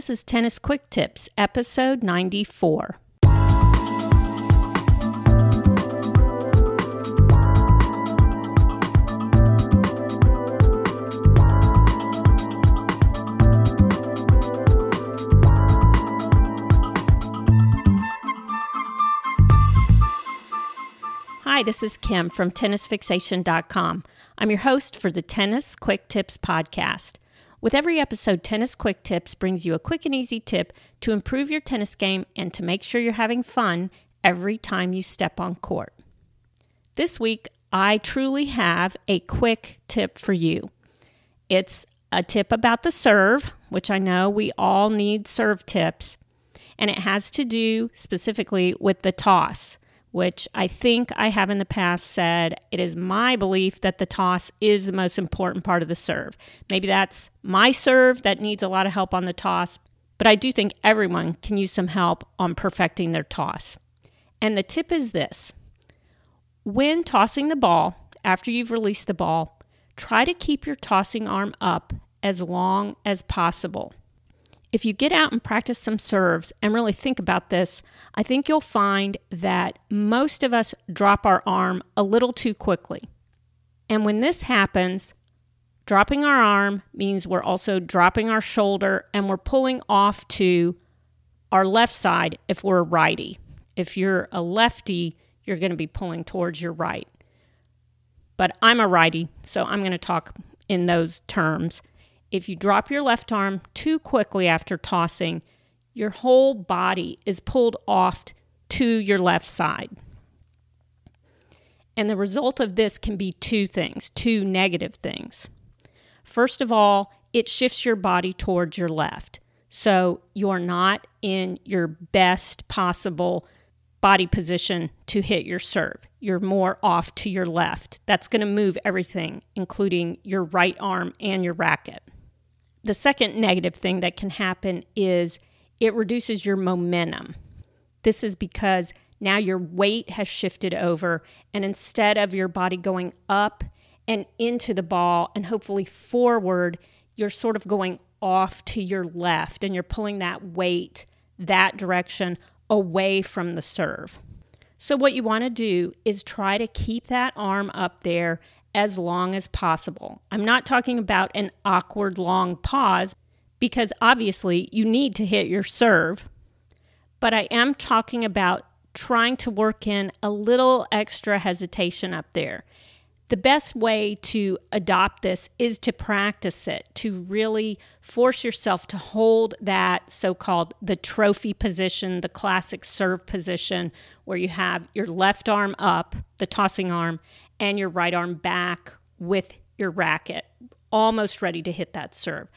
This is Tennis Quick Tips, episode 94. Hi, this is Kim from TennisFixation.com. I'm your host for the Tennis Quick Tips podcast. With every episode, Tennis Quick Tips brings you a quick and easy tip to improve your tennis game and to make sure you're having fun every time you step on court. This week, I truly have a quick tip for you. It's a tip about the serve, which I know we all need serve tips, and it has to do specifically with the toss which I think I have in the past said it is my belief that the toss is the most important part of the serve. Maybe that's my serve that needs a lot of help on the toss, but I do think everyone can use some help on perfecting their toss. And the tip is this when tossing the ball, after you've released the ball, try to keep your tossing arm up as long as possible. If you get out and practice some serves and really think about this, I think you'll find that most of us drop our arm a little too quickly. And when this happens, dropping our arm means we're also dropping our shoulder and we're pulling off to our left side if we're a righty. If you're a lefty, you're going to be pulling towards your right. But I'm a righty, so I'm going to talk in those terms if you drop your left arm too quickly after tossing, your whole body is pulled off to your left side. And the result of this can be two things, two negative things. First of all, it shifts your body towards your left. So you're not in your best possible body position to hit your serve. You're more off to your left. That's going to move everything, including your right arm and your racket. The second negative thing that can happen is it reduces your momentum. This is because now your weight has shifted over, and instead of your body going up and into the ball and hopefully forward, you're sort of going off to your left and you're pulling that weight that direction away from the serve. So, what you want to do is try to keep that arm up there as long as possible. I'm not talking about an awkward long pause because obviously you need to hit your serve, but I am talking about trying to work in a little extra hesitation up there. The best way to adopt this is to practice it, to really force yourself to hold that so called the trophy position, the classic serve position, where you have your left arm up, the tossing arm, and your right arm back with your racket, almost ready to hit that serve.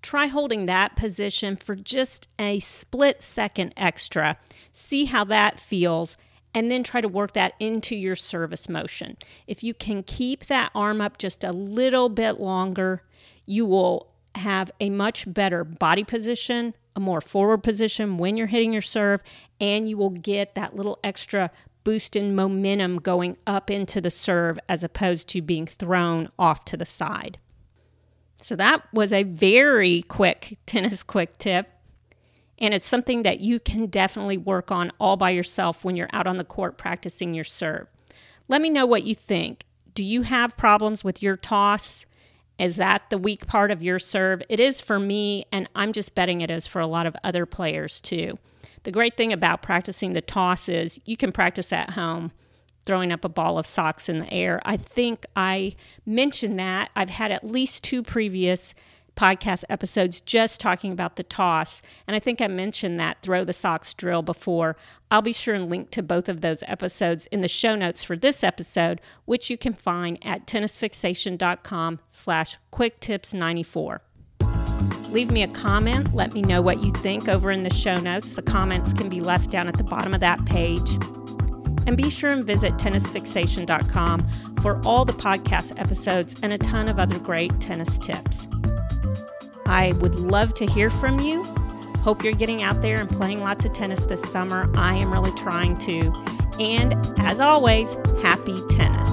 Try holding that position for just a split second extra. See how that feels, and then try to work that into your service motion. If you can keep that arm up just a little bit longer, you will have a much better body position, a more forward position when you're hitting your serve, and you will get that little extra boosting momentum going up into the serve as opposed to being thrown off to the side. So that was a very quick tennis quick tip. And it's something that you can definitely work on all by yourself when you're out on the court practicing your serve. Let me know what you think. Do you have problems with your toss? Is that the weak part of your serve? It is for me, and I'm just betting it is for a lot of other players too. The great thing about practicing the toss is you can practice at home throwing up a ball of socks in the air. I think I mentioned that. I've had at least two previous podcast episodes just talking about the toss. And I think I mentioned that throw the socks drill before. I'll be sure and link to both of those episodes in the show notes for this episode, which you can find at tennisfixation.com slash quick tips 94. Leave me a comment. Let me know what you think over in the show notes. The comments can be left down at the bottom of that page. And be sure and visit tennisfixation.com for all the podcast episodes and a ton of other great tennis tips. I would love to hear from you. Hope you're getting out there and playing lots of tennis this summer. I am really trying to. And as always, happy tennis.